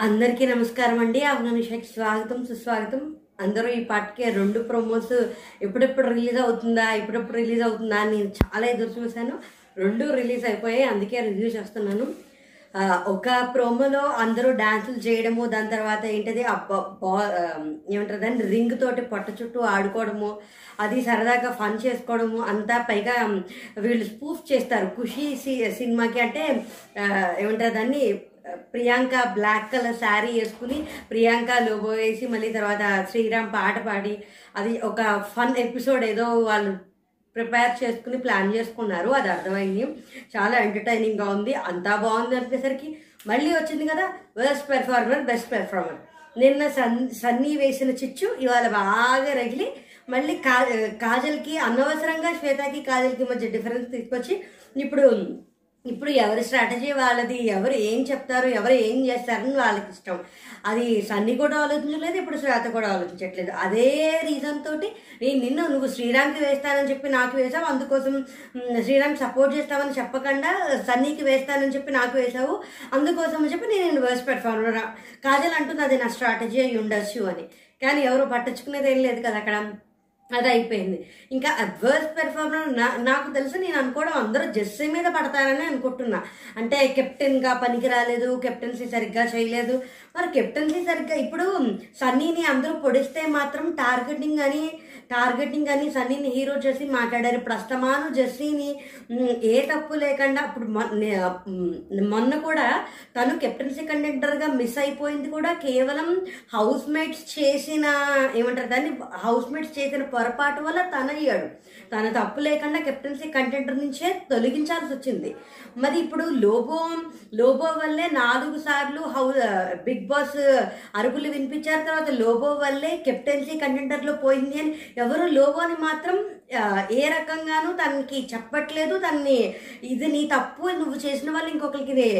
అందరికీ నమస్కారం అండి. అవనానిషకి స్వాగతం సుస్వాగతం. అందరూ ఈ పాటకి రెండు ప్రోమోస్ ఎప్పుడెప్పుడు రిలీజ్ అవుతుందా ఎప్పుడెప్పుడు రిలీజ్ అవుతుందా అని నేను చాలా ఎదురు చూశాను. రెండు రిలీజ్ అయిపోయాయి అందుకే రివ్యూ చేస్తున్నాను ఒక ప్రోమోలో అందరూ డాన్సులు చేయడము దాని తర్వాత ఏంటది బా- ఏమంటారు దాన్ని రింగ్ తోటి పొట్ట చుట్టూ ఆడుకోవడము అది సరదాగా ఫన్ చేసుకోవడము అంతా పైగా వీళ్ళు స్పూఫ్ చేస్తారు. ఖుషి సి- సినిమాకి అంటే ఏమంటారు దాన్ని ప్రియాంక బ్లాక్ కలర్ శారీ వేసుకుని ప్రియాంక లోబో వేసి మళ్ళీ తర్వాత శ్రీరామ్ పాట పాడి అది ఒక ఫన్ ఎపిసోడ్ ఏదో వాళ్ళు ప్రిపేర్ చేసుకుని ప్లాన్ చేసుకున్నారు అది అర్థమైంది. చాలా ఎంటర్టైనింగ్గా ఉంది అంతా బాగుంది అనేసరికి మళ్ళీ వచ్చింది కదా బెస్ట్ పెర్ఫార్మర్ బెస్ట్ పెర్ఫార్మర్. నిన్న సన్ సన్నీ వేసిన చిచ్చు ఇవాళ బాగా రగిలి మళ్ళీ కా కాజల్కి అనవసరంగా శ్వేతకి కాజల్కి మధ్య డిఫరెన్స్ తీసుకొచ్చి ఇప్పుడు ఇప్పుడు ఎవరి స్ట్రాటజీ వాళ్ళది ఎవరు ఏం చెప్తారు ఎవరు ఏం చేస్తారని వాళ్ళకి ఇష్టం. అది సన్ని కూడా ఆలోచించలేదు ఇప్పుడు శ్వేత కూడా ఆలోచించట్లేదు. అదే రీజన్ తోటి నేను నిన్ను నువ్వు శ్రీరామ్కి వేస్తానని చెప్పి నాకు వేసావు అందుకోసం శ్రీరామ్ సపోర్ట్ చేస్తామని చెప్పకుండా సన్నీకి వేస్తానని చెప్పి నాకు వేసావు అందుకోసం అని చెప్పి నేను వర్స్ పెడతాను కాజల్ అంటుంది అది నా స్ట్రాటజీ అయి ఉండొచ్చు అని. కానీ ఎవరు పట్టించుకునేది ఏం లేదు కదా అక్కడ. అది అయిపోయింది ఇంకా అడ్వర్స్ పెర్ఫార్మర్ నా నాకు తెలుసు నేను అనుకోవడం అందరూ జెస్సీ మీద పడతారని అనుకుంటున్నా. అంటే కెప్టెన్గా పనికి రాలేదు కెప్టెన్సీ సరిగ్గా చేయలేదు. మరి కెప్టెన్సీ సరిగ్గా ఇప్పుడు సన్నీని అందరూ పొడిస్తే మాత్రం టార్గెటింగ్ అని టార్గెటింగ్ అని సన్నీని హీరో చేసి మాట్లాడారు. ఇప్పుడు అస్తమాను జెస్సీని ఏ తప్పు లేకుండా అప్పుడు మొన్న కూడా తను కెప్టెన్సీ కండక్టర్గా మిస్ అయిపోయింది కూడా కేవలం హౌస్ మేట్స్ చేసిన ఏమంటారు దాన్ని హౌస్ మేట్స్ చేసిన పొరపాటు వల్ల తను అయ్యాడు తన తప్పు లేకుండా కెప్టెన్సీ కంటెంటర్ నుంచే తొలగించాల్సి వచ్చింది. మరి ఇప్పుడు లోబో లోబో వల్లే నాలుగు సార్లు హౌ బిగ్ బాస్ అరుపులు వినిపించారు. తర్వాత లోబో వల్లే కెప్టెన్సీ కంటెంటర్లో పోయింది అని ఎవరు లోబోని మాత్రం ఏ రకంగానూ తనకి చెప్పట్లేదు. తన్ని ఇది నీ తప్పు నువ్వు చేసిన వాళ్ళు ఇంకొకరికి ఇది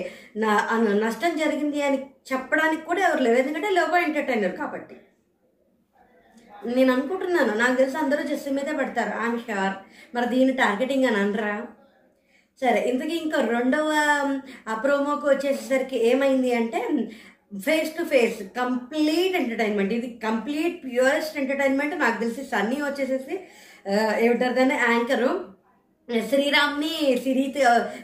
నష్టం జరిగింది అని చెప్పడానికి కూడా ఎవరు లేరు. ఎందుకంటే లోబో ఎంటర్టైనర్ కాబట్టి. నేను అనుకుంటున్నాను. నాకు తెలిసి అందరూ జస్ట్ మీదే పడతారు. ఐఎమ్ షూర్ మరి దీన్ని టార్గెటింగ్ అని అనరా? సరే ఇంతకీ ఇంకా రెండవ ఆ ప్రోమోకి వచ్చేసరికి ఏమైంది అంటే face to face complete entertainment ఇది కంప్లీట్ ప్యూరెస్ట్ ఎంటర్టైన్మెంట్ నాకు తెలిసి సన్నీ వచ్చేసేసి ఆ, ఏమిటారు యాంకరు శ్రీరామ్ని సిరి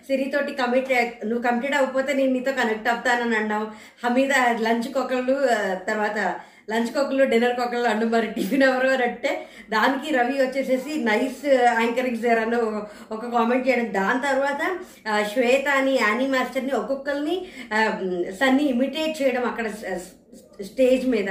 సిరితోటి కమిట్ నువ్వు కంప్లీట్ అవ్వకపోతే నేను నీతో కనెక్ట్ అవుతానని అన్నావు. హమీద లంచ్కి ఒకళ్ళు తర్వాత లంచ్కి ఒకళ్ళు డిన్నర్కి ఒకళ్ళు అండు మరి టిఫిన్ ఎవరు అని అంటే దానికి రవి వచ్చేసేసి నైస్ యాంకరింగ్ సార్ అని ఒక- కామెంట్ చేయడం. దాని తర్వాత శ్వేత అని యానీ మాస్టర్ని ఒక్కొక్కరిని సన్ని ఇమిటేట్ చేయడం అక్కడ స్టేజ్ మీద.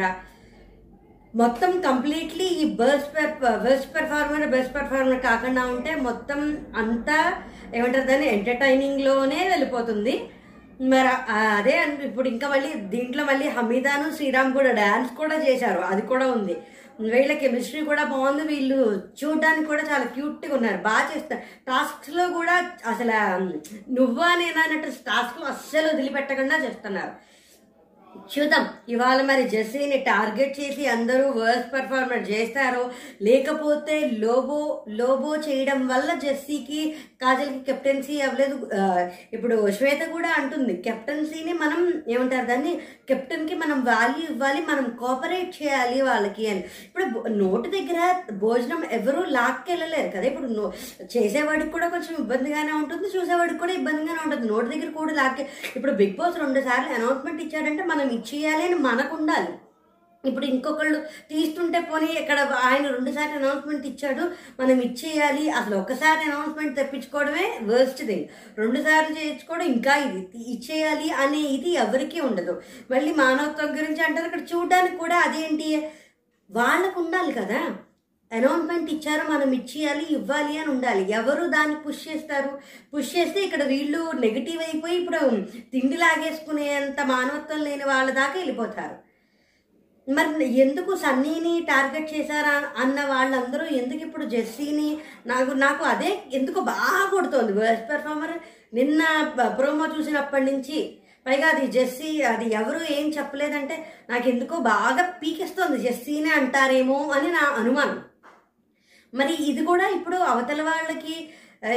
మొత్తం కంప్లీట్లీ ఈ బస్ బెస్ట్ పెర్ఫార్మర్ బెస్ట్ పెర్ఫార్మర్ కాకుండా ఉంటే మొత్తం అంతా ఏమంటారు దాన్ని ఎంటర్టైనింగ్లోనే వెళ్ళిపోతుంది. మరి అదే ఇప్పుడు ఇంకా మళ్ళీ దీంట్లో మళ్ళీ హమీదాను శ్రీరామ్ కూడా డ్యాన్స్ కూడా చేశారు. అది కూడా ఉంది. వీళ్ళ కెమిస్ట్రీ కూడా బాగుంది. వీళ్ళు చూడడానికి కూడా చాలా క్యూట్గా ఉన్నారు. బాగా చేస్తారు టాస్క్స్లో కూడా అసలు నువ్వా నేనా అన్నట్టు టాస్క్లు అస్సలు వదిలిపెట్టకుండా చేస్తున్నారు. చూద్దాం. ఇవాళ మరి జెస్సీని టార్గెట్ చేసి అందరూ వర్స్ పర్ఫార్మర్ చేస్తారో లేకపోతే లోబో లోబో చేయడం వల్ల జెస్సీకి కాజల్కి కెప్టెన్సీ అవ్వలేదు. ఇప్పుడు శ్వేత కూడా అంటుంది కెప్టెన్సీని మనం ఏమంటారు దాన్ని? కెప్టెన్కి మనం వాల్యూ ఇవ్వాలి మనం కోఆపరేట్ చేయాలి వాళ్ళకి అని. ఇప్పుడు నోటు దగ్గర భోజనం ఎవరూ లాక్కెళ్ళలేరు కదా. ఇప్పుడు నో చేసేవాడికి కూడా కొంచెం ఇబ్బందిగానే ఉంటుంది చూసేవాడికి కూడా ఇబ్బందిగానే ఉంటుంది. నోటు దగ్గర కూడా లాక్కే ఇప్పుడు బిగ్ బాస్ రెండు సార్లు అనౌన్స్మెంట్ ఇచ్చాడంటే మనం మనం ఇచ్చేయాలి అని మనకు ఉండాలి ఇప్పుడు ఇంకొకళ్ళు తీస్తుంటే పోనీ ఇక్కడ ఆయన రెండుసార్లు అనౌన్స్మెంట్ ఇచ్చాడు మనం ఇచ్చేయాలి. అసలు ఒకసారి అనౌన్స్మెంట్ తెప్పించుకోవడమే వర్స్ట్ థింగ్ రెండుసార్లు చేయించుకోవడం ఇంకా ఇది. ఇచ్చేయాలి అనే ఇది ఎవరికీ ఉండదు. మళ్ళీ మానవత్వం గురించి అంటారు ఇక్కడ చూడడానికి కూడా అదేంటి? వాళ్ళకు ఉండాలి కదా. అనౌన్స్మెంట్ ఇచ్చారు మనం ఇచ్చేయాలి ఇవ్వాలి అని ఉండాలి. ఎవరు దాన్ని పుష్ చేస్తారు? పుష్ చేస్తే ఇక్కడ వీళ్ళు నెగిటివ్ అయిపోయి ఇప్పుడు తిండి లాగేసుకునేంత మానవత్వం లేని వాళ్ళ దాకా వెళ్ళిపోతారు. మరి ఎందుకు సన్నీని టార్గెట్ చేశారా అన్న వాళ్ళందరూ ఎందుకు ఇప్పుడు జెస్సీని నాకు నాకు అదే ఎందుకు బాగా కొడుతోంది. బెస్ట్ పెర్ఫార్మర్ నిన్న ప్రోమో చూసినప్పటి నుంచి పైగా అది జెస్సీ అది ఎవరు ఏం చెప్పలేదంటే నాకు ఎందుకో బాగా పీకిస్తుంది. జెస్సీనే అంటారేమో అని నా అనుమానం. మరి ఇది కూడా ఇప్పుడు అవతల వాళ్ళకి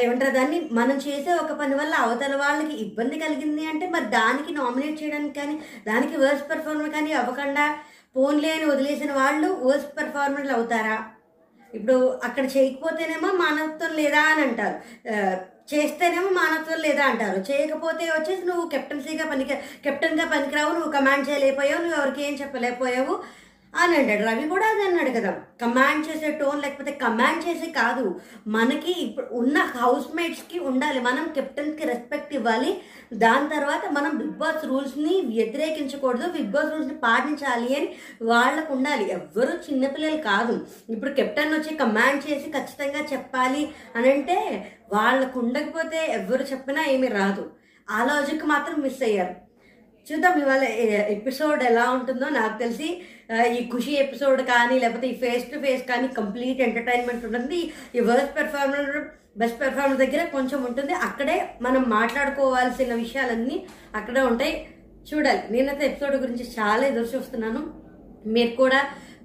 ఏమంటారు దాన్ని మనం చేసే ఒక పని వల్ల అవతల వాళ్ళకి ఇబ్బంది కలిగింది అంటే మరి దానికి నామినేట్ చేయడానికి కానీ దానికి వర్స్ పెర్ఫార్మర్ కానీ అవ్వకుండా ఫోన్లే అని వదిలేసిన వాళ్ళు వర్స్ పెర్ఫార్మర్లు అవుతారా? ఇప్పుడు అక్కడ చేయకపోతేనేమో మానవత్వం లేదా అని అంటారు. చేస్తేనేమో మానవత్వం లేదా అంటారు. చేయకపోతే వచ్చేసి నువ్వు కెప్టెన్సీగా పనికి కెప్టెన్గా పనికిరావు నువ్వు కమాండ్ చేయలేకపోయావు నువ్వు ఎవరికి ఏం చెప్పలేకపోయావు. అని అంటాడు. రవి కూడా అది అన్నాడు కదా. కమాండ్ చేసే టోన్ లేకపోతే కమాండ్ చేసే కాదు. మనకి ఇప్పుడు ఉన్న హౌస్ మేట్స్కి ఉండాలి. మనం కెప్టెన్కి రెస్పెక్ట్ ఇవ్వాలి. దాని తర్వాత మనం బిగ్ బాస్ రూల్స్ని వ్యతిరేకించకూడదు. బిగ్ బాస్ రూల్స్ని పాటించాలి అని వాళ్ళకు ఉండాలి. ఎవ్వరు చిన్నపిల్లలు కాదు. ఇప్పుడు కెప్టెన్ వచ్చి కమాండ్ చేసి ఖచ్చితంగా చెప్పాలి అని అంటే వాళ్ళకు ఉండకపోతే ఎవ్వరు చెప్పినా ఏమీ రాదు. ఆ లాజిక్ మాత్రం మిస్ అయ్యారు. చూద్దాం ఇవాళ ఎపిసోడ్ ఎలా ఉంటుందో. నాకు తెలిసి ఈ ఖుషి ఎపిసోడ్ కానీ లేకపోతే ఈ ఫేస్ టు ఫేస్ కానీ కంప్లీట్ ఎంటర్టైన్మెంట్ ఉంటుంది. ఈ వర్స్ పెర్ఫార్మర్ బెస్ట్ పెర్ఫార్మర్ దగ్గర కొంచెం ఉంటుంది. అక్కడే మనం మాట్లాడుకోవాల్సిన విషయాలన్నీ అక్కడే ఉంటాయి. చూడాలి. నేనైతే ఎపిసోడ్ గురించి చాలా ఎదురు చూస్తున్నాను. మీరు కూడా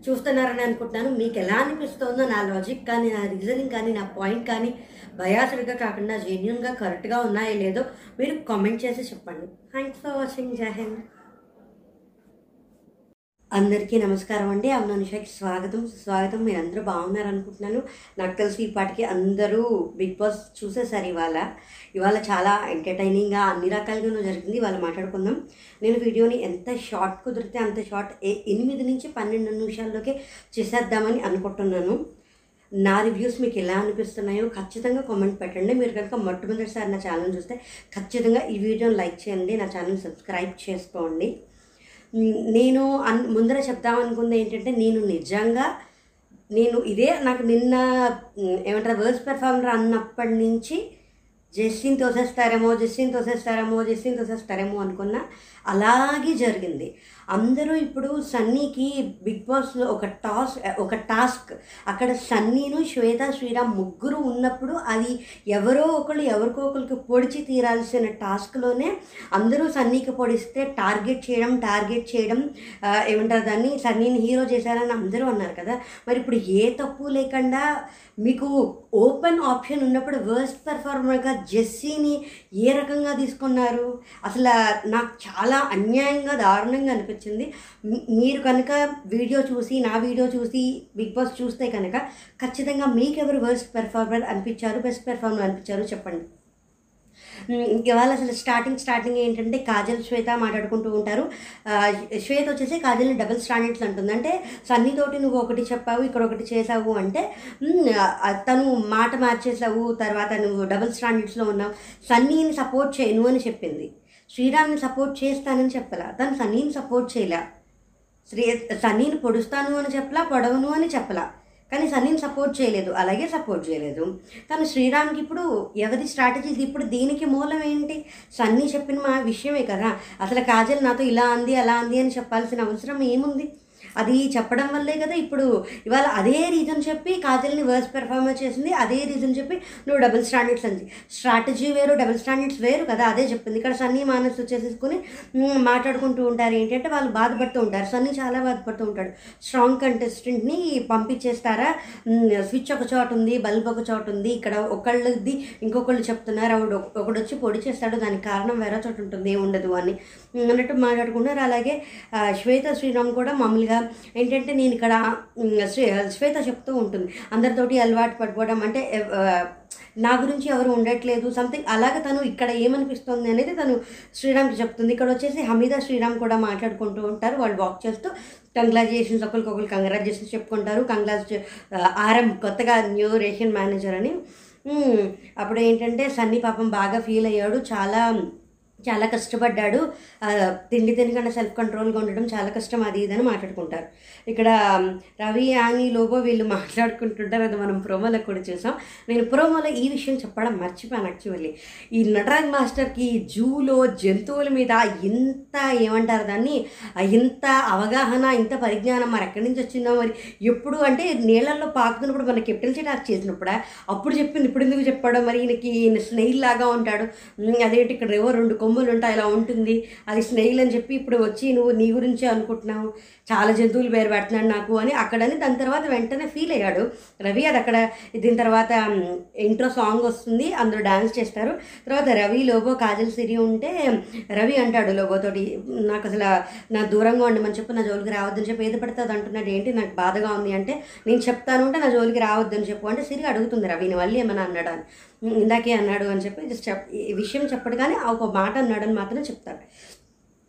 చూస్తున్నారని అనుకుంటున్నాను. మీకు ఎలా అనిపిస్తుందో నా లాజిక్ కానీ నా రీజనింగ్ కానీ నా పాయింట్ కానీ బయాసడ్గా కాకుండా జెన్యున్గా కరెక్ట్గా ఉన్నాయో లేదో మీరు కామెంట్ చేసి చెప్పండి. థ్యాంక్స్ ఫర్ వాచింగ్ జై అందరికీ నమస్కారం అండి. అవును నిషాకి స్వాగతం. స్వాగతం. మీరు అందరూ బాగున్నారు అనుకుంటున్నాను. నాకు తెలిసి ఈ అందరూ బిగ్ బాస్ చూసేసారు ఇవాళ. ఇవాళ చాలా ఎంటర్టైనింగ్గా అన్ని రకాలుగానూ జరిగింది. ఇవాళ మాట్లాడుకుందాం. నేను వీడియోని ఎంత షార్ట్ కుదిరితే అంత షార్ట్ ఏ- ఎనిమిది నుంచి పన్నెండు నిమిషాల్లోకి చేసేద్దామని అనుకుంటున్నాను. నా రివ్యూస్ మీకు ఎలా అనిపిస్తున్నాయో ఖచ్చితంగా కామెంట్ పెట్టండి. మీరు కనుక మొట్టమొదటిసారి నా ఛానల్ చూస్తే ఖచ్చితంగా ఈ వీడియోని లైక్ చేయండి నా ఛానల్ సబ్స్క్రైబ్ చేసుకోండి. నేను అన్ ముందర చెప్దామనుకుంది ఏంటంటే నేను నిజంగా నేను ఇదే నాకు నిన్న ఏమంటారు వర్స్ పెర్ఫార్మర్ అన్నప్పటి నుంచి జస్టిన్ తోసేస్తారేమో జస్టిన్ తోసేస్తారేమో జస్టిన్ తోసేస్తారేమో అనుకున్నా అలాగే జరిగింది. అందరూ ఇప్పుడు సన్నీకి బిగ్ బాస్లో ఒక టాస్ ఒక టాస్క్. అక్కడ సన్నీను శ్వేత శ్రీరామ్ ముగ్గురు ఉన్నప్పుడు అది ఎవరో ఒకళ్ళు ఎవరికో ఒకరికి పొడిచి తీరాల్సిన టాస్క్లోనే అందరూ సన్నీకి పొడిస్తే టార్గెట్ చేయడం టార్గెట్ చేయడం ఏమంటారు దాన్ని? సన్నీని హీరో చేశారని అందరూ అన్నారు కదా. మరి ఇప్పుడు ఏ తప్పు లేకుండా మీకు ఓపెన్ ఆప్షన్ ఉన్నప్పుడు వర్స్ట్ పెర్ఫార్మర్గా జెస్సీని ఏ రకంగా తీసుకున్నారు? అసలు నాకు చాలా అన్యాయంగా దారుణంగా అనిపించింది. అనిపించింది మీరు కనుక వీడియో చూసి నా వీడియో చూసి బిగ్ బాస్ చూస్తే కనుక ఖచ్చితంగా మీకు ఎవరు వర్స్ట్ పెర్ఫార్మర్ అనిపించారు బెస్ట్ పెర్ఫార్మర్ అనిపించారు చెప్పండి. ఇవాళ అసలు స్టార్టింగ్ స్టార్టింగ్ ఏంటంటే కాజల్ శ్వేత మాట్లాడుకుంటూ ఉంటారు. శ్వేత వచ్చేసి కాజల్ని డబుల్ స్టాండర్డ్స్ అంటుంది. అంటే సన్నీతోటి నువ్వు ఒకటి చెప్పావు ఇక్కడ ఒకటి చేసావు అంటే తను మాట మార్చేసావు తర్వాత నువ్వు డబుల్ స్టాండర్డ్స్లో ఉన్నావు. సన్నీని సపోర్ట్ చేయను అని చెప్పింది. శ్రీరామ్ని సపోర్ట్ చేస్తానని చెప్పలా. తను సన్నీని సపోర్ట్ చేయలే. శ్రీ సన్నీని పొడుస్తాను అని చెప్పలా పొడవను అని చెప్పలా. కానీ సన్నీని సపోర్ట్ చేయలేదు. అలాగే సపోర్ట్ చేయలేదు. తను శ్రీరామ్కి ఇప్పుడు ఎవరి స్ట్రాటజీస్ ఇప్పుడు దీనికి మూలం ఏంటి? సన్నీ చెప్పిన మా విషయమే కదా. అసలు కాజల్ నాతో ఇలా అంది అలా అంది అని చెప్పాల్సిన అవసరం ఏముంది? అది చెప్పడం వల్లే కదా ఇప్పుడు ఇవాళ అదే రీజన్ చెప్పి కాజల్ని వర్స్ పెర్ఫార్మెన్స్ చేసింది అదే రీజన్ చెప్పి నువ్వు డబుల్ స్టాండర్డ్స్ అంది. స్ట్రాటజీ వేరు డబుల్ స్టాండర్డ్స్ వేరు కదా అదే చెప్పింది. ఇక్కడ సన్నీ మానస్ వచ్చేసేసుకుని మాట్లాడుకుంటూ ఉంటారు. ఏంటంటే వాళ్ళు బాధపడుతూ ఉంటారు. సన్నీ చాలా బాధపడుతూ ఉంటాడు. స్ట్రాంగ్ కంటెస్టెంట్ని పంపించేస్తారా? స్విచ్ ఒక చోట ఉంది బల్బ్ ఒక చోట ఉంది. ఇక్కడ ఒకళ్ళది ఇంకొకళ్ళు చెప్తున్నారు. ఆవిడ ఒక- ఒకడు వచ్చి పొడి చేస్తాడు. దానికి కారణం వేరే చోట ఉంటుంది. ఏం ఉండదు అని అన్నట్టు మాట్లాడుకున్నారు అలాగే శ్వేత శ్రీరామ్ కూడా మామూలుగా ఏంటంటే నేను ఇక్కడ శ్వే శ్వేత చెప్తూ ఉంటుంది. అందరితోటి అలవాటు పడిపోవడం అంటే నా గురించి ఎవరు ఉండట్లేదు. సంథింగ్ అలాగే తను ఇక్కడ ఏమనిపిస్తుంది అనేది తను శ్రీరామ్కి చెప్తుంది. ఇక్కడ వచ్చేసి హమీద శ్రీరామ్ కూడా మాట్లాడుకుంటూ ఉంటారు. వాళ్ళు వాక్ చేస్తూ కంగ్రాచులేషన్స్ ఒకరికొకరు కంగ్రాచులేషన్స్ చెప్పుకుంటారు. కంగ్రాచు ఆర్ఎం కొత్తగా న్యూ రేషన్ మేనేజర్ అని. అప్పుడు ఏంటంటే సన్నీ పాపం బాగా ఫీల్ అయ్యాడు. చాలా చాలా కష్టపడ్డాడు. తిండి తినకుండా సెల్ఫ్ కంట్రోల్గా ఉండడం చాలా కష్టం. అది ఇది అని మాట్లాడుకుంటారు. ఇక్కడ రవి యాని లోబో వీళ్ళు మాట్లాడుకుంటుంటారు. అది మనం ప్రోమోలో కూడా చూసాం. నేను ప్రోమోలో ఈ విషయం చెప్పడం మర్చిపోయాను యాక్చువల్లీ ఈ నటరాజ్ మాస్టర్కి జూలో జంతువుల మీద ఇంత ఏమంటారు దాన్ని? ఇంత అవగాహన ఇంత పరిజ్ఞానం మరి ఎక్కడి నుంచి వచ్చిందో మరి? ఎప్పుడు అంటే నీళ్ళల్లో పాకుతున్నప్పుడు మన కెప్టెన్ టాక్ చేసినప్పుడు? అప్పుడు చెప్పింది ఇప్పుడు ఎందుకు చెప్పాడో మరి ఈయనకి ఈయన స్నేహిల్ లాగా ఉంటాడు అదేంటి ఇక్కడ ఏవో రెండు కొమ్ములు ఉంటాయి ఇలా ఉంటుంది. అది స్నేహిల్ అని చెప్పి ఇప్పుడు వచ్చి నువ్వు నీ గురించే అనుకుంటున్నావు చాలా జంతువులు పేరు పెడుతున్నాడు నాకు అని అక్కడని దాని తర్వాత వెంటనే ఫీల్ అయ్యాడు. రవి అది అక్కడ దీని తర్వాత ఇంట్రో సాంగ్ వస్తుంది అందరూ డాన్స్ చేస్తారు. తర్వాత రవి లోబో కాజల్ సిరి ఉంటే రవి అంటాడు లోబోతోటి నాకు అసలు నా దూరంగా ఉండమని చెప్పి నా జోలికి రావద్దని చెప్పి ఏది పడుతుంది అంటున్నాడు ఏంటి నాకు బాధగా ఉంది అంటే నేను చెప్తాను అంటే నా జోలికి రావద్దని చెప్పు అంటే సిరి అడుగుతుంది రవిని మళ్ళీ ఏమైనా అన్నాడు? అని. ఇందాకే అన్నాడు అని చెప్పి జస్ట్ చెప్ విషయం చెప్పడు కానీ ఆ ఒక మాట అన్నాడు అని మాత్రం చెప్తాడు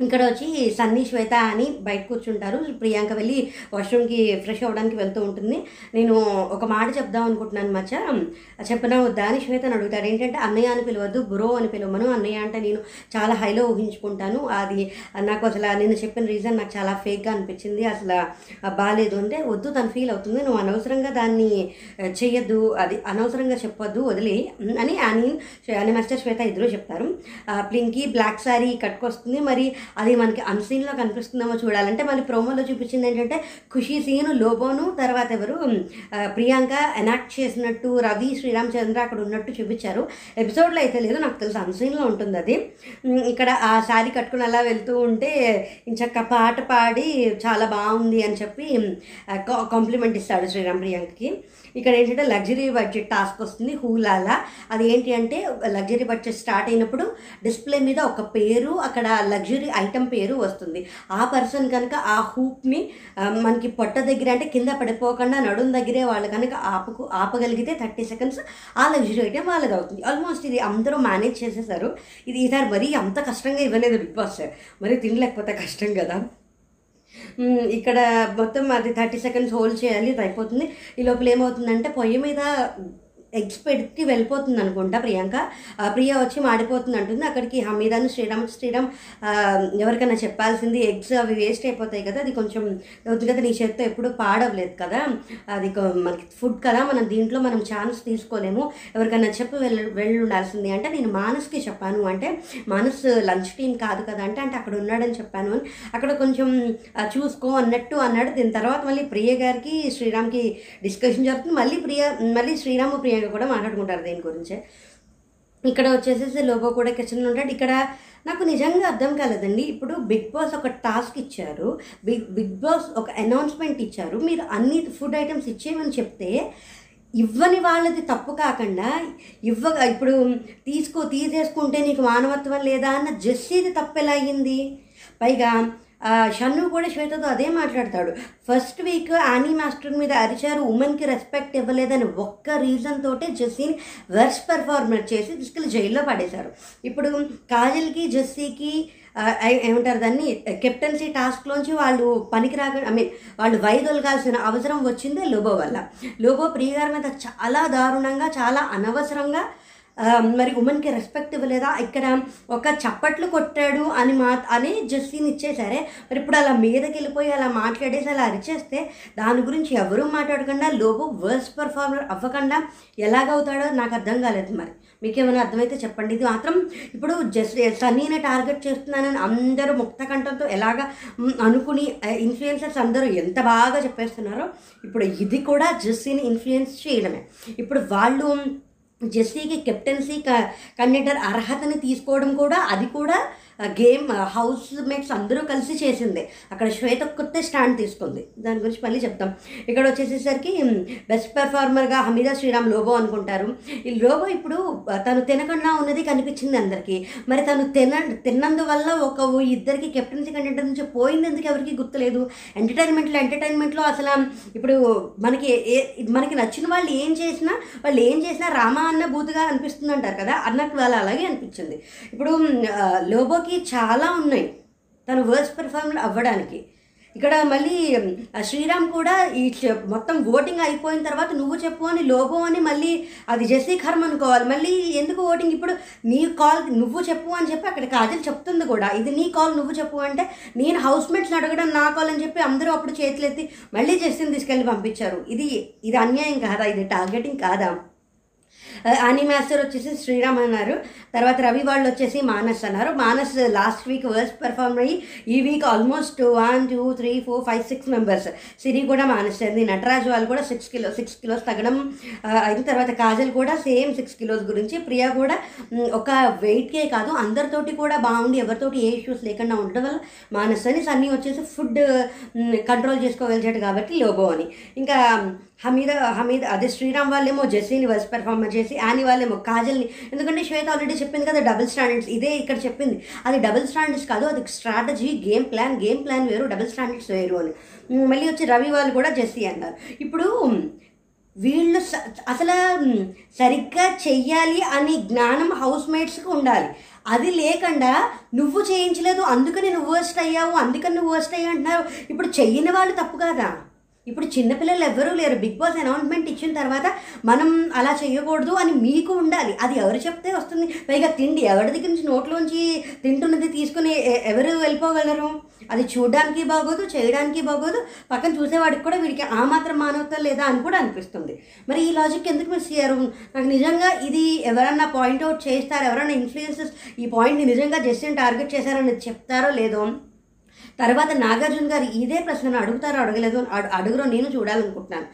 ఇక్కడ వచ్చి సన్నీ శ్వేత అని బయట కూర్చుంటారు. ప్రియాంక వెళ్ళి వాష్రూమ్కి ఫ్రెష్ అవ్వడానికి వెళ్తూ ఉంటుంది. నేను ఒక మాట చెప్దాం అనుకుంటున్నాను మచ్చ. చెప్పినా వద్దా అని శ్వేతను అడుగుతాడు. ఏంటంటే అన్నయ్య అని పిలవద్దు బ్రో అని పిలవమను. అన్నయ్య అంటే నేను చాలా హైలో ఊహించుకుంటాను. అది నాకు అసలు నేను చెప్పిన రీజన్ నాకు చాలా ఫేక్గా అనిపించింది. అసలు బాగాలేదు అంటే వద్దు తను ఫీల్ అవుతుంది. నువ్వు అనవసరంగా దాన్ని చెయ్యొద్దు అది అనవసరంగా చెప్పొద్దు వదిలే అని అని అని మాస్టర్ శ్వేత ఇద్దరు చెప్తారు. ప్లింకి బ్లాక్ శారీ కట్టుకొస్తుంది. మరి అది మనకి అన్సీన్లో కనిపిస్తుందేమో చూడాలంటే మళ్ళీ ప్రోమోలో చూపించింది ఏంటంటే ఖుషీ సీన్ లోబోను తర్వాత ఎవరు? ప్రియాంక ఎనాక్ట్ చేసినట్టు రవి శ్రీరామ్ చంద్ర అక్కడ ఉన్నట్టు చూపించారు. ఎపిసోడ్లో అయితే లేదు నాకు తెలుసు అన్సీన్లో ఉంటుంది అది. ఇక్కడ ఆ శారీ కట్టుకుని అలా వెళ్తూ ఉంటే ఇంచక్క పాట పాడి చాలా బాగుంది అని చెప్పి కాంప్లిమెంట్ ఇస్తాడు శ్రీరామ్ ప్రియాంకకి. ఇక్కడ ఏంటంటే లగ్జరీ బడ్జెట్ టాస్క్ వస్తుంది హూలాలా. అది ఏంటి అంటే లగ్జరీ బడ్జెట్ స్టార్ట్ అయినప్పుడు డిస్ప్లే మీద ఒక పేరు అక్కడ లగ్జరీ ఐటమ్ పేరు వస్తుంది. ఆ పర్సన్ కనుక ఆ హూప్ని మనకి పొట్ట దగ్గర అంటే కింద పడిపోకుండా నడుం దగ్గరే వాళ్ళు కనుక ఆపుకు ఆపగలిగితే థర్టీ సెకండ్స్ ఆ లగ్జరీ ఐటమ్ వాళ్ళది అవుతుంది. ఆల్మోస్ట్ ఇది అందరూ మేనేజ్ చేసేసారు. ఇది ఈసారి మరీ అంత కష్టంగా ఇవ్వలేదు బిగ్ బాస్ మరి తినలేకపోతే కష్టం కదా. ఇక్కడ మొత్తం అది థర్టీ సెకండ్స్ హోల్డ్ చేయాలి ఇది అయిపోతుంది. ఈ లోపల ఏమవుతుందంటే పొయ్యి మీద ఎగ్స్ పెట్టి వెళ్ళిపోతుంది అనుకుంటా ప్రియాంక ప్రియ వచ్చి మాడిపోతుంది అంటుంది. అక్కడికి హమీదాను శ్రీరామ్ శ్రీరామ్ ఎవరికైనా చెప్పాల్సింది ఎగ్స్ అవి వేస్ట్ అయిపోతాయి కదా అది కొంచెం అవుతుంది కదా నీ చేత్తో ఎప్పుడు పాడవలేదు కదా అది మనకి ఫుడ్ కదా మనం దీంట్లో మనం ఛాన్స్ తీసుకోలేము. ఎవరికైనా చెప్పి వెళ్ళి వెళ్ళి ఉండాల్సింది అంటే నేను మానస్కి చెప్పాను అంటే మానస్ లంచ్ టీం కాదు కదా అంటే అంటే అక్కడ ఉన్నాడని చెప్పాను అని. అక్కడ కొంచెం చూసుకో అన్నట్టు అన్నాడు. దీని తర్వాత మళ్ళీ ప్రియ గారికి శ్రీరామ్కి డిస్కషన్ జరుగుతుంది. మళ్ళీ ప్రియ మళ్ళీ శ్రీరాము ప్రియ కూడా మాట్లాడుకుంటారు దీని గురించే. ఇక్కడ వచ్చేసేసి లోబో కూడా కిచెన్లో ఉంటాడు. ఇక్కడ నాకు నిజంగా అర్థం కాలేదండి. ఇప్పుడు బిగ్ బాస్ ఒక టాస్క్ ఇచ్చారు. బిగ్ బిగ్ బాస్ ఒక అనౌన్స్మెంట్ ఇచ్చారు. మీరు అన్ని ఫుడ్ ఐటమ్స్ ఇచ్చేయమని చెప్తే ఇవ్వని వాళ్ళది తప్పు కాకుండా ఇవ్వ ఇప్పుడు తీసుకో తీసేసుకుంటే నీకు మానవత్వం లేదా అన్న జస్సీది తప్పు ఎలా అయ్యింది పైగా షన్ను కూడా శ్వేతతో అదే మాట్లాడతాడు. ఫస్ట్ వీక్ ఆనీ మాస్టర్ మీద అరిచారు ఉమెన్కి రెస్పెక్ట్ ఇవ్వలేదని ఒక్క రీజన్ తోటే జెస్సీని వర్స్ పెర్ఫార్మెన్స్ చేసి తీసుకెళ్ళి జైల్లో పడేశారు. ఇప్పుడు కాజల్కి జెస్సీకి ఏమంటారు దాన్ని కెప్టెన్సీ టాస్క్లోంచి వాళ్ళు పనికి రాక ఐ మీన్ వాళ్ళు వైదొలగాల్సిన అవసరం వచ్చిందే లోబో వల్ల. లోబో ప్రియగారి మీద చాలా దారుణంగా చాలా అనవసరంగా మరి ఉమెన్కి రెస్పెక్ట్ ఇవ్వలేదా? ఇక్కడ ఒక చప్పట్లు కొట్టాడు అని మా అని జస్టిన్ ఇచ్చేసారే మరి ఇప్పుడు అలా మీదకి వెళ్ళిపోయి అలా మాట్లాడేసి అలా అరిచేస్తే దాని గురించి ఎవరూ మాట్లాడకుండా లోబో వర్స్ పర్ఫార్మర్ అవ్వకుండా ఎలాగవుతాడో నాకు అర్థం కాలేదు మరి. మీకేమైనా అర్థమైతే చెప్పండి. ఇది మాత్రం ఇప్పుడు జస్ట్ సన్నీని టార్గెట్ చేస్తున్నానని అందరూ ముక్త కంఠంతో ఎలాగా అనుకుని ఇన్ఫ్లుయెన్సర్స్ అందరూ ఎంత బాగా చెప్పేస్తున్నారో ఇప్పుడు ఇది కూడా జస్సీని ఇన్ఫ్లుయెన్స్ చేయడమే. ఇప్పుడు వాళ్ళు జెస్సీకి కెప్టెన్సీ కండక్టర్ అర్హతని తీసుకోవడం కూడా అది కూడా గేమ్ హౌస్ మేట్స్ అందరూ కలిసి చేసింది. అక్కడ శ్వేత కొత్త స్టాండ్ తీసుకుంది. దాని గురించి మళ్ళీ చెప్తాం. ఇక్కడ వచ్చేసేసరికి బెస్ట్ పెర్ఫార్మర్గా హమీదా శ్రీరామ్ లోబో అనుకుంటారు. ఈ లోబో ఇప్పుడు తను తినకుండా ఉన్నది కనిపించింది అందరికీ. మరి తను తిన తిన్నందువల్ల ఒక ఇద్దరికి కెప్టెన్సీ కంటెంట్ నుంచి పోయింది ఎందుకు ఎవరికి గుర్తులేదు? ఎంటర్టైన్మెంట్లో ఎంటర్టైన్మెంట్లో అసలు ఇప్పుడు మనకి ఏ మనకి నచ్చిన వాళ్ళు ఏం చేసినా వాళ్ళు ఏం చేసినా రామా అన్న బూతుగా అనిపిస్తుంది అంటారు కదా అన్నట్టు వాళ్ళ అలాగే అనిపించింది. ఇప్పుడు లోబో లోబోకి చాలా ఉన్నాయి. తను వర్స్ పెర్ఫార్మర్ అవ్వడానికి. ఇక్కడ మళ్ళీ శ్రీరామ్ కూడా ఈ మొత్తం ఓటింగ్ అయిపోయిన తర్వాత నువ్వు చెప్పు అని లోబో అని మళ్ళీ అది జెస్సీ ఖర్మ్ అనుకోవాలి. మళ్ళీ ఎందుకు ఓటింగ్ ఇప్పుడు నీ కాల్ నువ్వు చెప్పు అని చెప్పి అక్కడ కాజల్ చెప్తుంది కూడా. ఇది నీ కాల్ నువ్వు చెప్పు అంటే నేను హౌస్ మేట్స్ని అడగడం నా కాల్ అని చెప్పి అందరూ అప్పుడు చేతులెత్తి మళ్ళీ జెస్సీని తీసుకెళ్ళి పంపించారు. ఇది ఇది అన్యాయం కాదా? ఇది టార్గెటింగ్ కాదా? అని మాస్టర్ వచ్చేసి శ్రీరామ్ అన్నారు. తర్వాత రవి వాళ్ళు వచ్చేసి మానస్ అన్నారు. Manas last week worst perform అయ్యి ఈ week almost one two three four five six members Siri కూడా మానస్ మానేస్తుంది నటరాజు వాళ్ళు కూడా సిక్స్ కిలో సిక్స్ కిలోస్ తగ్గడం అయిన తర్వాత కాజల్ కూడా సేమ్ సిక్స్ కిలోస్ గురించి. ప్రియా కూడా ఒక వెయిట్కే కాదు అందరితోటి కూడా బాగుండి ఎవరితోటి ఏ ఇష్యూస్ లేకుండా ఉండడం వల్ల మానస్ అని సన్నీ వచ్చేసి ఫుడ్ కంట్రోల్ చేసుకోగలిగాడు కాబట్టి లోబో అని ఇంకా హమీద హమీద్ అదే శ్రీరామ్ వాళ్ళేమో జెస్సీని వర్స్ పెర్ఫార్మర్ చేసి యానీ వాళ్ళేమో కాజల్ని. ఎందుకంటే శ్వేత ఆల్రెడీ చెప్పింది కదా డబుల్ స్టాండర్డ్స్ ఇదే ఇక్కడ చెప్పింది. అది డబుల్ స్టాండర్డ్స్ కాదు అది strategy game plan game plan వేరు డబుల్ స్టాండర్డ్స్ వేరు అని. మళ్ళీ వచ్చి రవి వాళ్ళు కూడా జెస్సీ అన్నారు. ఇప్పుడు వీళ్ళు స- అసలు సరిగ్గా చెయ్యాలి అనే జ్ఞానం హౌస్ మేట్స్కి ఉండాలి. అది లేకుండా నువ్వు చేయించలేదు అందుకని నువ్వు వర్స్ట్ అయ్యావు అందుకని నువ్వు వర్స్ట్ అయ్యా అంటున్నావు ఇప్పుడు చెయ్యని వాళ్ళు తప్పు కాదా? ఇప్పుడు చిన్నపిల్లలు ఎవ్వరూ లేరు. బిగ్ బాస్ అనౌన్స్మెంట్ ఇచ్చిన తర్వాత మనం అలా చేయకూడదు అని మీకు ఉండాలి. అది ఎవరు చెప్తే వస్తుంది. పైగా తిండి ఎవరి దగ్గర నుంచి నోట్లోంచి తింటున్నది తీసుకుని ఎ- ఎవరు వెళ్ళిపోగలరు? అది చూడడానికి బాగోదు చేయడానికి బాగోదు. పక్కన చూసేవాడికి కూడా వీడికి ఆ మాత్రం మానవత లేదా అని కూడా అనిపిస్తుంది. మరి ఈ లాజిక్ ఎందుకు మిస్ అయ్యారు? నాకు నిజంగా ఇది ఎవరన్నా పాయింట్అవుట్ చేస్తారు ఎవరైనా ఇన్ఫ్లుయెన్సెస్ ఈ పాయింట్ని నిజంగా జస్టిన్ టార్గెట్ చేశారని చెప్తారో లేదో? తర్వాత నాగార్జున గారు ఇదే ప్రశ్నను అడుగుతారో అడగలేదు అడుగురో నేను చూడాలనుకుంటున్నాను.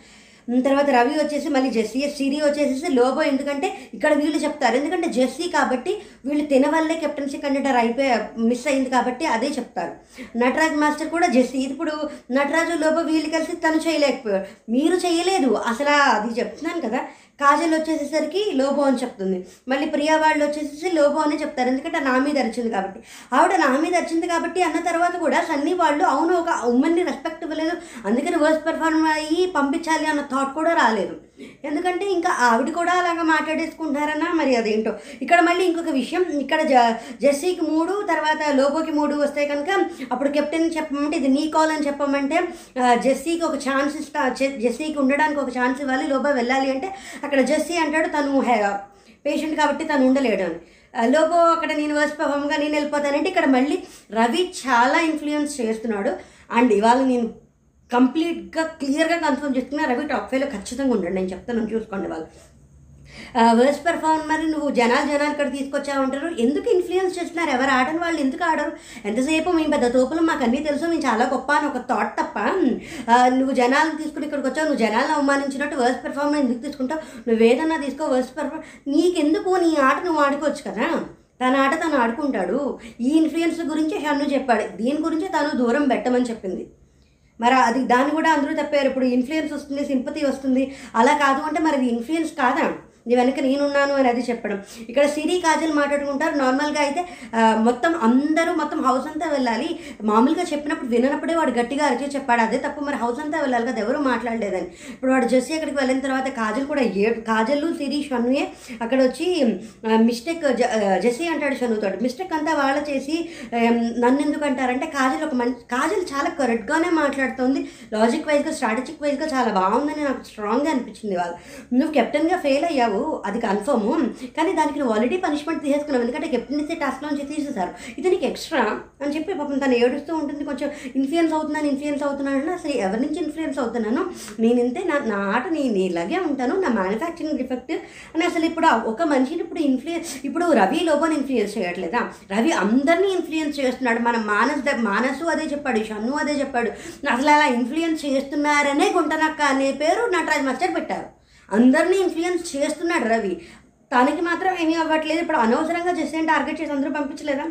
తర్వాత రవి వచ్చేసి మళ్ళీ జెస్సీ సిరి వచ్చేసి లోబో ఎందుకంటే ఇక్కడ వీళ్ళు చెప్తారు. ఎందుకంటే జెస్సీ కాబట్టి వీళ్ళు తినవల్లే కెప్టెన్సీ కండక్టర్ అయిపోయి మిస్ అయింది కాబట్టి అదే చెప్తారు. నటరాజ్ మాస్టర్ కూడా జెస్సీ. ఇప్పుడు నటరాజు లోబో వీళ్ళు కలిసి తను చేయలేకపోయారు. మీరు చేయలేదు. అసలు అది చెప్తున్నాను కదా. కాజల్ వచ్చేసేసరికి లోబో అని చెప్తుంది. మళ్ళీ ప్రియా వాళ్ళు వచ్చేసేసి లోబో అని చెప్తారు. ఎందుకంటే నా మీద అరిచింది కాబట్టి. ఆవిడ నా మీద అరిచింది కాబట్టి అన్న తర్వాత కూడా సన్నీ వాళ్ళు అవును ఒక ఉమ్మన్ని రెస్పెక్ట్ ఇవ్వలేదు. అందుకని వర్స్ పెర్ఫార్మ్ అయ్యి పంపించాలి అన్న థాట్ కూడా రాలేదు. ఎందుకంటే ఇంకా ఆవిడ కూడా అలాగా మాట్లాడేసుకుంటారన్నా మరి అదేంటో ఇక్కడ మళ్ళీ ఇంకొక విషయం ఇక్కడ జ జెస్సీకి మూడు తర్వాత లోబోకి మూడు వస్తే కనుక అప్పుడు కెప్టెన్ చెప్పమంటే ఇది నీ కాల్ అని చెప్పమంటే జెస్సీకి ఒక ఛాన్స్ ఇస్తా జెస్సీకి ఉండడానికి ఒక ఛాన్స్ ఇవ్వాలి లోబో వెళ్ళాలి అంటే అక్కడ జెస్సీ అంటాడు తను పేషెంట్ కాబట్టి తను ఉండలేడు అని. లోబో అక్కడ నేను వర్స్ పర్ఫామ్గా నేను వెళ్ళిపోతానంటే ఇక్కడ మళ్ళీ రవి చాలా ఇన్ఫ్లుయెన్స్ చేస్తున్నాడు. అండ్ ఇవాళ నేను కంప్లీట్గా క్లియర్గా కన్ఫర్మ్ చేస్తున్నారు రవి టాప్ ఫైవ్లో ఖచ్చితంగా ఉండండి. నేను చెప్తాను చూసుకోండి వాళ్ళు వర్స్ మరి నువ్వు జనాలు జనాలు ఇక్కడ తీసుకొచ్చావుంటారు ఎందుకు ఇన్ఫ్లుయెన్స్ చేస్తున్నారు? ఎవరు ఆడని వాళ్ళు ఎందుకు ఆడరు? ఎంతసేపు మేము పెద్ద తోపులు మాకు అన్నీ తెలుసు మేము చాలా గొప్ప అని ఒక థాట్ తప్ప. నువ్వు జనాలు తీసుకుని ఇక్కడికి వచ్చావు నువ్వు జనాలను అవమానించినట్టు వర్స్ పెర్ఫార్మర్ ఎందుకు తీసుకుంటావు? నువ్వు ఏదన్నా తీసుకో వర్స్ పెర్ఫార్మ్ నీకెందుకు నీ ఆట నువ్వు ఆడుకోవచ్చు కదా? తన ఆట తను ఆడుకుంటాడు. ఈ ఇన్ఫ్లుయెన్స్ గురించి షన్ను చెప్పాడు. దీని గురించి తను దూరం పెట్టమని చెప్పింది. మరి అది దాన్ని కూడా అందరూ తప్పారు. ఇప్పుడు ఇన్ఫ్లుయెన్స్ వస్తుంది సింపతి వస్తుంది. అలా కాదు అంటే మరి అది ఇన్ఫ్లుయెన్స్ కాదా? నీ వెనక నేనున్నాను అని అది చెప్పడం. ఇక్కడ సిరి కాజల్ మాట్లాడుకుంటారు. నార్మల్గా అయితే మొత్తం అందరూ మొత్తం హౌస్ అంతా వెళ్ళాలి. మామూలుగా చెప్పినప్పుడు విననప్పుడే వాడు గట్టిగా అరిచి చెప్పాడు. అదే తప్పు మరి హౌస్ అంతా వెళ్ళాలి కదా ఎవరు మాట్లాడలేదని. ఇప్పుడు వాడు జెస్సీ అక్కడికి వెళ్ళిన తర్వాత కాజల్ కూడా ఏ కాజల్ సిరి షన్నుయే అక్కడ వచ్చి మిస్టేక్ జెస్సీ అంటాడు షన్నుతో మిస్టేక్ అంతా వాళ్ళ చేసి నన్ను ఎందుకు అంటారంటే కాజల్ ఒక మంచి కాజల్ చాలా కరెక్ట్గానే మాట్లాడుతుంది. లాజిక్ వైజ్గా స్ట్రాటజిక్ వైజ్గా చాలా బాగుందని నాకు స్ట్రాంగ్గా అనిపించింది వాళ్ళు. నువ్వు కెప్టెన్గా ఫెయిల్ అయ్యావు. అది కన్ఫర్మ్ కానీ దానికి నువ్వు ఆల్రెడీ పనిష్మెంట్ తీసేసుకున్నావు. ఎందుకంటే కెప్టెన్సీ టాస్క్లోంచి తీసేశారు. ఇది నీకు ఎక్స్ట్రా అని చెప్పి పాపం తను ఏడుస్తూ ఉంటుంది కొంచెం ఇన్ఫ్లుయెన్స్ అవుతున్నాను ఇన్ఫ్లుయెన్స్ అవుతున్నాను అంటే అసలు ఎవరి నుంచి ఇన్ఫ్లుయెన్స్ అవుతున్నాను నేను ఇంతే నా నా ఆట నేను ఇలాగే ఉంటాను నా మ్యానుఫ్యాక్చరింగ్ డిఫెక్ట్ అని అసలు ఇప్పుడు ఒక మనిషిని ఇప్పుడు ఇన్ఫ్లుయెన్స్ ఇప్పుడు రవి లోబోని ఇన్ఫ్లుయెన్స్ చేయట్లేదా? రవి అందరినీ ఇన్ఫ్లుయెన్స్ చేస్తున్నాడు. మన మానస్ మానసు అదే చెప్పాడు షన్ను అదే చెప్పాడు. అసలు అలా ఇన్ఫ్లుయెన్స్ చేస్తున్నారనే గుంటనక్క అనే పేరు నటరాజ్ మాస్టర్ పెట్టారు. అందరినీ ఇన్ఫ్లుయెన్స్ చేస్తున్నాడు రవి. తనకి మాత్రం ఏమీ అవ్వట్లేదు. ఇప్పుడు అనవసరంగా జస్ట్ టార్గెట్ చేసి అందరూ పంపించలేదా?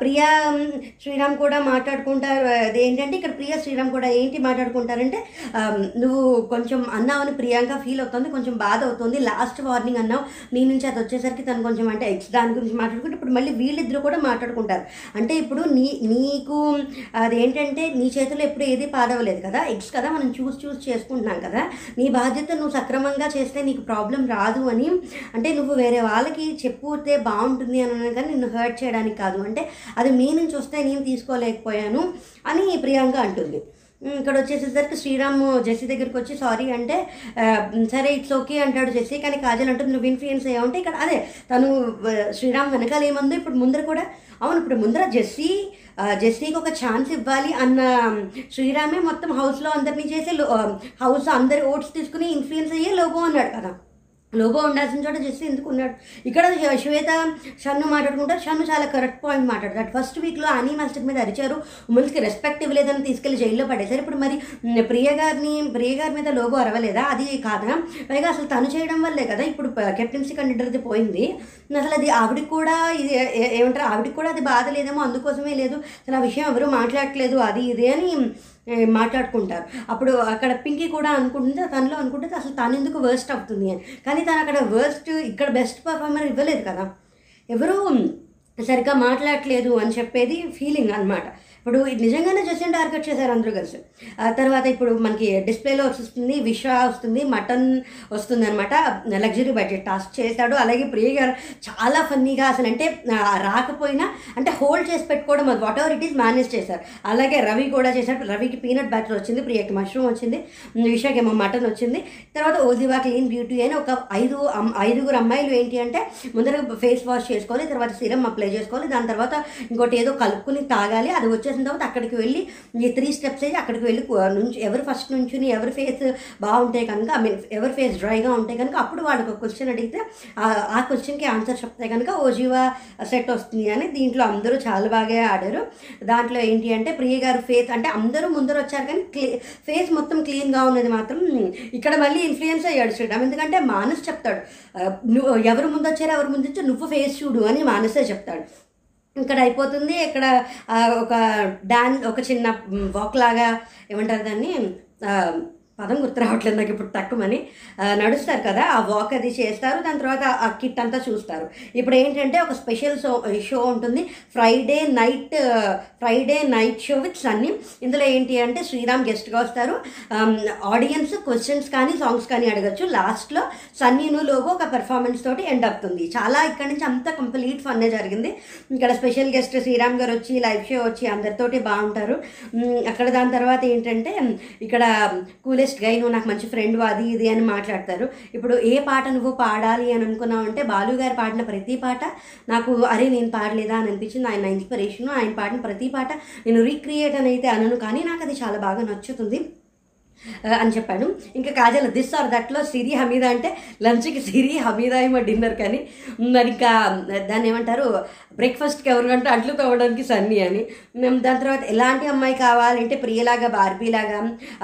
ప్రియా శ్రీరామ్ కూడా మాట్లాడుకుంటారు. అదేంటంటే ఏంటంటే ఇక్కడ ప్రియా శ్రీరామ్ కూడా ఏంటి మాట్లాడుకుంటారంటే నువ్వు కొంచెం అన్నావని ప్రియాంక ఫీల్ అవుతుంది కొంచెం బాధ అవుతుంది లాస్ట్ వార్నింగ్ అన్నావు. నీ నుంచి అది వచ్చేసరికి తను కొంచెం అంటే ఎక్స్ దాని గురించి మాట్లాడుకుంటే ఇప్పుడు మళ్ళీ వీళ్ళిద్దరూ కూడా మాట్లాడుకుంటారు. అంటే ఇప్పుడు నీ నీకు అదేంటంటే నీ చేతిలో ఎప్పుడు ఏది పాడవలేదు కదా? ఎక్స్ కదా? మనం చూస్ చూస్ చేసుకుంటున్నాం కదా? నీ బాధ్యత నువ్వు సక్రమంగా చేస్తే నీకు ప్రాబ్లం రాదు అని అంటే నువ్వు వేరే వాళ్ళకి చెప్పుతే బాగుంటుంది అని కానీ నిన్ను హర్ట్ చేయడానికి కాదు. అంటే అది మీ నుంచి వస్తే నేను తీసుకోలేకపోయాను అని ప్రియాంక అంటుంది. ఇక్కడ వచ్చేసేసరికి శ్రీరామ్ జెస్సీ దగ్గరికి వచ్చి సారీ అంటే సరే ఇట్స్ ఓకే అంటాడు జెస్సీ కానీ కాజల్ అంటుంది నువ్వు ఇన్ఫ్లుయెన్స్ అయ్యావంటే ఇక్కడ అదే తను శ్రీరామ్ వెనకాల ఏమందో? ఇప్పుడు ముందర కూడా అవును ఇప్పుడు ముందర జెస్సీ జెస్సీకి ఒక ఛాన్స్ ఇవ్వాలి అన్న శ్రీరామే మొత్తం హౌస్లో అందరినీ చేసి లో- హౌస్ అందరి ఓట్స్ తీసుకుని ఇన్ఫ్లుయెన్స్ అయ్యే లోగో అన్నాడు కదా. లోబో ఉండాల్సిన చోట జస్ట్ ఎందుకు ఉన్నాడు? ఇక్కడ శ్వేత షన్ను మాట్లాడుకుంటారు షన్ను చాలా కరెక్ట్ పాయింట్ మాట్లాడతాడు. ఫస్ట్ వీక్లో అనీ మాస్టర్ మీద అరిచారు ఉమెన్స్కి రెస్పెక్ట్ ఇవ్వలేదని తీసుకెళ్ళి జైల్లో పడేశారు. ఇప్పుడు మరి ప్రియగారిని ప్రియ గారిని ప్రియ గారి మీద లోబో అరవలేదా? అది కాదా. పైగా అసలు తను చేయడం వల్లే కదా ఇప్పుడు కెప్టెన్సీ కండిడర్ది పోయింది. అసలు అది ఆవిడకి కూడా ఇది ఏమంటారు? ఆవిడకి కూడా అది బాధ లేదేమో అందుకోసమే లేదు. అసలు ఆ విషయం ఎవరు మాట్లాడట్లేదు అది ఇది అని మాట్లాడుకుంటారు. అప్పుడు అక్కడ పింకీ కూడా అనుకుంటుంది తనలో అనుకుంటుంది అసలు తను ఎందుకు వర్స్ట్ అవుతుంది అని. కానీ తను అక్కడ వర్స్ట్ ఇక్కడ బెస్ట్ పర్ఫార్మర్ ఇవ్వలేదు కదా. ఎవరూ సరిగ్గా మాట్లాడట్లేదు అని చెప్పేది ఫీలింగ్ అన్నమాట. ఇప్పుడు ఇది నిజంగానే జస్టిన్ టార్గెట్ చేశారు అందరూ కలిసి. ఆ తర్వాత ఇప్పుడు మనకి డిస్ప్లేలో వస్తుంది విశ్వ వస్తుంది మటన్ వస్తుంది అనమాట లగ్జరీ బడ్జెట్ టాస్క్ చేశాడు. అలాగే ప్రియ గారు చాలా ఫన్నీగా అసలు అంటే రాకపోయినా అంటే హోల్డ్ చేసి పెట్టుకోవడం అది whatever it is manage చేశారు. అలాగే రవి కూడా చేశాడు. రవికి పీనట్ బ్యాటర్ వచ్చింది ప్రియకి మష్రూమ్ వచ్చింది విశాఖ మటన్ వచ్చింది. తర్వాత ఓజివా క్లీన్ బ్యూటీ అని ఒక ఐదు ఐదుగురు అమ్మాయిలు ఏంటి అంటే ముందర ఫేస్ వాష్ చేసుకోవాలి తర్వాత సిరం అప్లై చేసుకోవాలి. దాని తర్వాత ఇంకోటి ఏదో కలుపుకుని తాగాలి. అది వచ్చేసిన తర్వాత అక్కడికి వెళ్ళి త్రీ స్టెప్స్ అయ్యి అక్కడికి వెళ్ళి నుంచి ఎవరు ఫస్ట్ నుంచుని ఎవరి ఫేస్ బాగుంటే కనుక ఐ మీన్ ఎవరి ఫేస్ డ్రైగా ఉంటే కనుక అప్పుడు వాళ్ళకి ఒక క్వశ్చన్ అడిగితే ఆ- క్వశ్చన్కి ఆన్సర్ చెప్తే కనుక ఓజీవా సెట్ వస్తుంది అని దీంట్లో అందరూ చాలా బాగా ఆడారు. దాంట్లో ఏంటి అంటే ప్రియ గారు ఫేస్ అంటే అందరూ ముందర వచ్చారు కానీ క్లీ ఫేస్ మొత్తం క్లీన్గా ఉన్నది మాత్రం ఇక్కడ మళ్ళీ ఇన్ఫ్లుయెన్స్ అయ్యాడు శ్రీరామ్ ఎందుకంటే మానస్ చెప్తాడు నువ్వు ఎవరు ముందు వచ్చారు ఎవరు ముందు నువ్వు ఫేస్ చూడు అని మానసే చెప్తాడు. ఇక్కడ అయిపోతుంది. ఇక్కడ ఒక డాన్ ఒక చిన్న వాక్ లాగా ఏమంటారు దాన్ని? పదం గుర్తు రావట్లేదు నాకు ఇప్పుడు తక్కువని నడుస్తారు కదా ఆ వాక్ అది చేస్తారు దాని తర్వాత ఆ కిట్ అంతా చూస్తారు. ఇప్పుడు ఏంటంటే ఒక స్పెషల్ షో షో ఉంటుంది Friday night Friday night show with Sunny ఇందులో ఏంటి అంటే శ్రీరామ్ గెస్ట్గా వస్తారు. ఆడియన్స్ క్వశ్చన్స్ కానీ సాంగ్స్ కానీ అడగచ్చు. లాస్ట్లో సన్నీను లోగో ఒక పెర్ఫార్మెన్స్ తోటి ఎండ్ అవుతుంది చాలా ఇక్కడ నుంచి అంత కంప్లీట్ ఫన్నే జరిగింది. ఇక్కడ స్పెషల్ గెస్ట్ శ్రీరామ్ గారు వచ్చి లైవ్ షో వచ్చి అందరితోటి బాగుంటారు. అక్కడ దాని తర్వాత ఏంటంటే ఇక్కడ కూలెస్ట్ గై నువ్వు నాకు మంచి ఫ్రెండ్ అది ఇది అని మాట్లాడతారు. ఇప్పుడు ఏ పాట నువ్వు పాడాలి అని అనుకున్నావు అంటే బాలు గారు పాడిన ప్రతి పాట నాకు అరే నేను పాడలేదా అని అనిపించింది. ఆయన ఇన్స్పిరేషన్ ఆయన పాడిన ప్రతి పాట నేను రీక్రియేట్ అని అయితే అనను. కానీ నాకు అది చాలా బాగా నచ్చుతుంది. అని చెప్పాను. ఇంకా కాజల్ దిస్ ఆర్ దట్లో సిరి హమీదా అంటే లంచ్కి సిరి హమీదా ఏమో డిన్నర్ కానీ మరి ఇంకా దాన్ని ఏమంటారు బ్రేక్ఫాస్ట్కి ఎవరికంటే అంట్లు తవ్వడానికి సన్నీ అని. మేము దాని తర్వాత ఎలాంటి అమ్మాయి కావాలంటే ప్రియలాగా బార్బీలాగా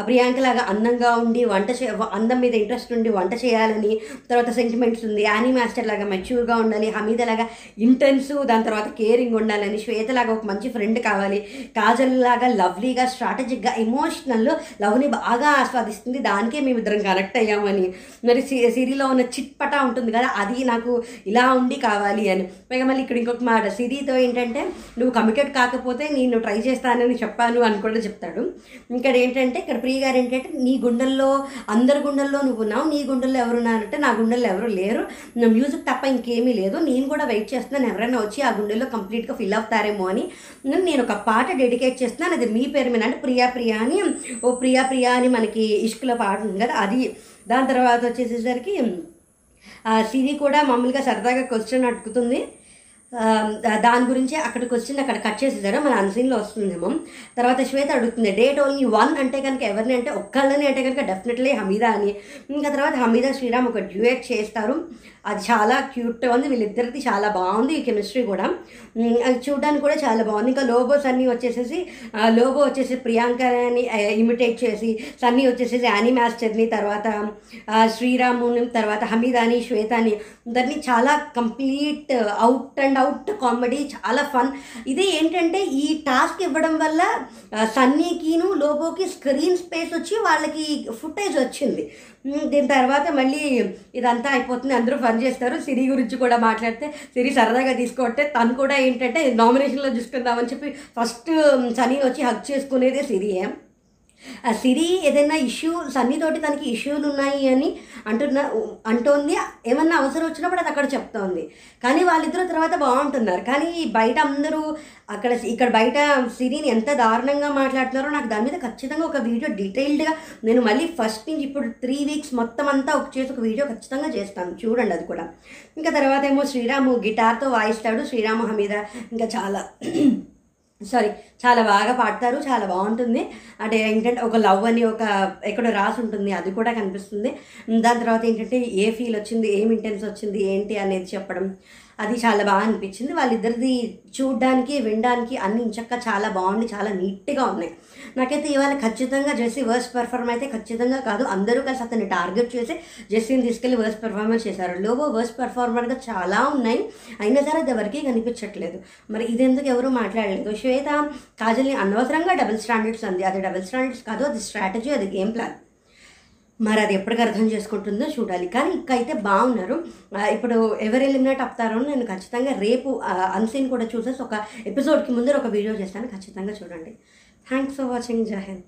ప్రియాంకలాగా అందంగా ఉండి వంట చే అందం మీద ఇంట్రెస్ట్ ఉండి వంట చేయాలని తర్వాత సెంటిమెంట్స్ ఉంది. యానీ మాస్టర్ లాగా మెచ్యూర్గా ఉండాలి హమీదలాగా ఇంటెన్స్ దాని తర్వాత కేరింగ్ ఉండాలని శ్వేతలాగా ఒక మంచి ఫ్రెండ్ కావాలి కాజల్ లాగా లవ్లీగా స్ట్రాటజిక్గా ఎమోషనల్ లవ్ని బాగా ఆస్వాదిస్తుంది. దానికే మేము ఇద్దరం కనెక్ట్ అయ్యామని. మరి సి సిరిలో ఉన్న చిట్పటా ఉంటుంది కదా అది నాకు ఇలా ఉండి కావాలి అని. పైగా మళ్ళీ ఇక్కడ ఇంకొక మాట సిరితో ఏంటంటే నువ్వు కమిటెడ్ కాకపోతే నేను ట్రై చేస్తానని చెప్పాను అని కూడా చెప్తాడు. ఇక్కడ ఏంటంటే ఇక్కడ ప్రియ గారు ఏంటంటే నీ గుండెల్లో అందరి గుండెల్లో నువ్వు ఉన్నావు నీ గుండెల్లో ఎవరు ఉన్నారంటే నా గుండెల్లో ఎవరు లేరు. నా మ్యూజిక్ తప్ప ఇంకేమీ లేదు. నేను కూడా వెయిట్ చేస్తున్నాను. ఎవరైనా వచ్చి ఆ గుండెల్లో కంప్లీట్గా ఫిల్ అవుతారేమో అని. నేను ఒక పాట డెడికేట్ చేస్తున్నాను. అది మీ పేరు మీద అంటే ప్రియా ప్రియా అని. ఓ ప్రియా ప్రియా అని మనకి ఇష్కులో పాట ఉంది కదా అది. దాని తర్వాత వచ్చేసేసరికి సిరి కూడా మామూలుగా సరదాగా క్వశ్చన్ అడుగుతుంది. దాని గురించి అక్కడికి వచ్చింది అక్కడ కట్ చేసేసారు. మన అన్సీన్లో వస్తుందేమో. తర్వాత శ్వేత అడుగుతుంది డేట్ ఓన్లీ వన్ అంటే కనుక ఎవరిని అంటే ఒక్కళ్ళని అంటే కనుక డెఫినెట్లీ హమీదా అని. ఇంకా తర్వాత హమీదా శ్రీరామ్ ఒక డ్యూయట్ చేస్తారు. అది చాలా క్యూట్గా ఉంది. వీళ్ళిద్దరిది చాలా బాగుంది ఈ కెమిస్ట్రీ కూడా. అది చూడడానికి కూడా చాలా బాగుంది. ఇంకా లోబో సన్నీ వచ్చేసేసి లోబో వచ్చేసి ప్రియాంకని ఇమిటేట్ చేసి సన్నీ వచ్చేసేసి యానీ మాస్టర్ని తర్వాత శ్రీరాముని తర్వాత హమీదాని శ్వేతాని దాన్ని చాలా complete out and out comedy చాలా ఫన్ ఇది ఏంటంటే ఈ టాస్క్ ఇవ్వడం వల్ల సన్నీకిను లోబోకి స్క్రీన్ స్పేస్ వచ్చి వాళ్ళకి ఫుటేజ్ వచ్చింది. దీని తర్వాత మళ్ళీ ఇదంతా అయిపోతుంది అందరూ ఫన్ చేస్తారు. సిరి గురించి కూడా మాట్లాడితే సిరి సరదాగా తీసుకుంటే తను కూడా ఏంటంటే నామినేషన్లో చూసుకుందామని చెప్పి ఫస్ట్ సనీ వచ్చి హక్ చేసుకునేదే సిరియే. ఆ సిరి ఏదైనా ఇష్యూ సన్నీతోటి తనకి ఇష్యూలు ఉన్నాయి అని అంటున్న అంటోంది. ఏమన్నా అవసరం వచ్చినప్పుడు అది అక్కడ చెప్తోంది. కానీ వాళ్ళిద్దరూ తర్వాత బాగుంటున్నారు. కానీ బయట అందరూ అక్కడ ఇక్కడ బయట సిరిని ఎంత దారుణంగా మాట్లాడుతున్నారో నాకు దాని మీద ఖచ్చితంగా ఒక వీడియో డీటెయిల్డ్గా నేను మళ్ళీ ఫస్ట్ నుంచి ఇప్పుడు త్రీ వీక్స్ మొత్తం అంతా ఒక చేసి ఒక వీడియో ఖచ్చితంగా చేస్తాను. చూడండి అది కూడా. ఇంకా తర్వాత ఏమో శ్రీరాము గిటార్తో వాయిస్తాడు. శ్రీరాము హమీద ఇంకా చాలా సారీ చాలా బాగా పాడతారు చాలా బాగుంటుంది. అంటే ఏంటంటే ఒక లవ్ అని ఒక ఎక్కడో రాసి ఉంటుంది అది కూడా కనిపిస్తుంది. దాని తర్వాత ఏంటంటే ఏ ఫీల్ వచ్చింది ఏం ఇంటెన్స్ వచ్చింది ఏంటి అనేది చెప్పడం. అది చాలా బాగా అనిపించింది. వాళ్ళిద్దరిది చూడడానికి వినడానికి అన్ని ఇంచక్క చాలా బాగుంది చాలా నీట్గా ఉన్నాయి. నాకైతే ఇవాళ ఖచ్చితంగా జెస్సీ వర్స్ పెర్ఫార్మ్ అయితే ఖచ్చితంగా కాదు. అందరూ కలిసి అతన్ని టార్గెట్ చేసి జెస్సీని తీసుకెళ్ళి వర్స్ పెర్ఫార్మెన్స్ చేశారు. లోబో వర్స్ పెర్ఫార్మర్గా చాలా ఉన్నాయి. అయినా సరే అది ఎవరికీ కనిపించట్లేదు. మరి ఇదెందుకు ఎవరు మాట్లాడలేదు? శ్వేత కాజల్ని అనవసరంగా డబుల్ స్టాండర్డ్స్ అంది. అది డబుల్ స్టాండర్డ్స్ కాదు అది స్ట్రాటజీ అది గేమ్ ప్లాన్. మరి అది ఎప్పటికి అర్థం చేసుకుంటుందో చూడాలి. కానీ ఇక్కడైతే బాగున్నారు. ఇప్పుడు ఎవరు ఎలిమినేట్ అవుతారో నేను ఖచ్చితంగా రేపు అన్సీన్ కూడా చూసేసి ఒక ఎపిసోడ్కి ముందర ఒక వీడియో చేస్తాను. ఖచ్చితంగా చూడండి. Thanks for watching. జహెన్